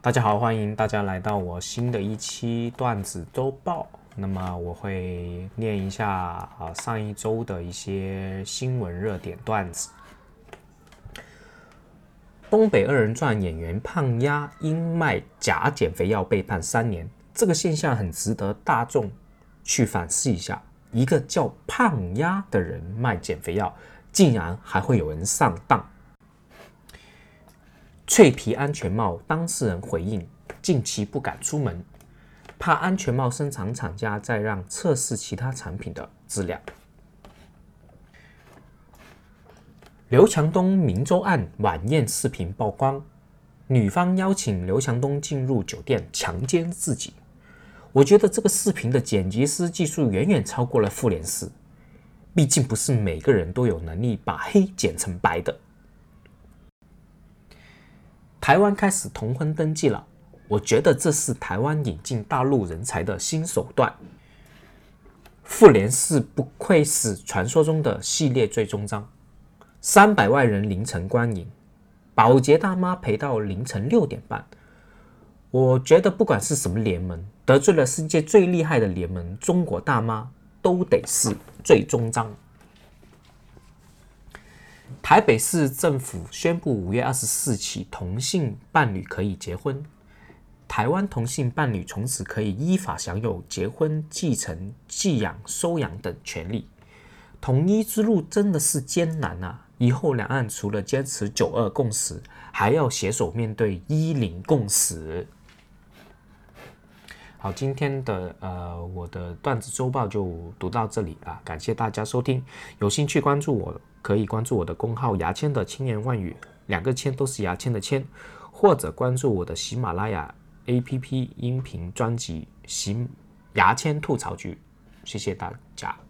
大家好，欢迎大家来到我新的一期段子周报。那么我会念一下啊上一周的一些新闻热点段子。东北二人转演员胖丫因卖假减肥药被判三年，这个现象很值得大众去反思一下。一个叫胖丫的人卖减肥药，竟然还会有人上当。脆皮安全帽当事人回应：近期不敢出门，怕安全帽生产厂家再让测试其他产品的质量。刘强东明州案晚宴视频曝光，女方邀请刘强东进入酒店强奸自己。我觉得这个视频的剪辑师技术远远超过了复联四，毕竟不是每个人都有能力把黑剪成白的。台湾开始同婚登记了，我觉得这是台湾引进大陆人才的新手段。复联四不愧是传说中的系列最终章。三百万人凌晨观影，保洁大妈陪到凌晨六点半。我觉得不管是什么联盟，得罪了世界最厉害的联盟——中国大妈，都得是最终章。台北市政府宣布，五月二十四起，同性伴侣可以结婚。台湾同性伴侣从此可以依法享有结婚、继承、寄养、收养等权利。统一之路真的是艰难啊！以后两岸除了坚持九二共识，还要携手面对一零共识。好，今天的呃我的段子周报就读到这里啊，感谢大家收听。有兴趣关注我，可以关注我的公号“牙签的千言万语”，两个“签”都是牙签的“签”，或者关注我的喜马拉雅 APP 音频专辑“喜牙签吐槽局”。谢谢大家。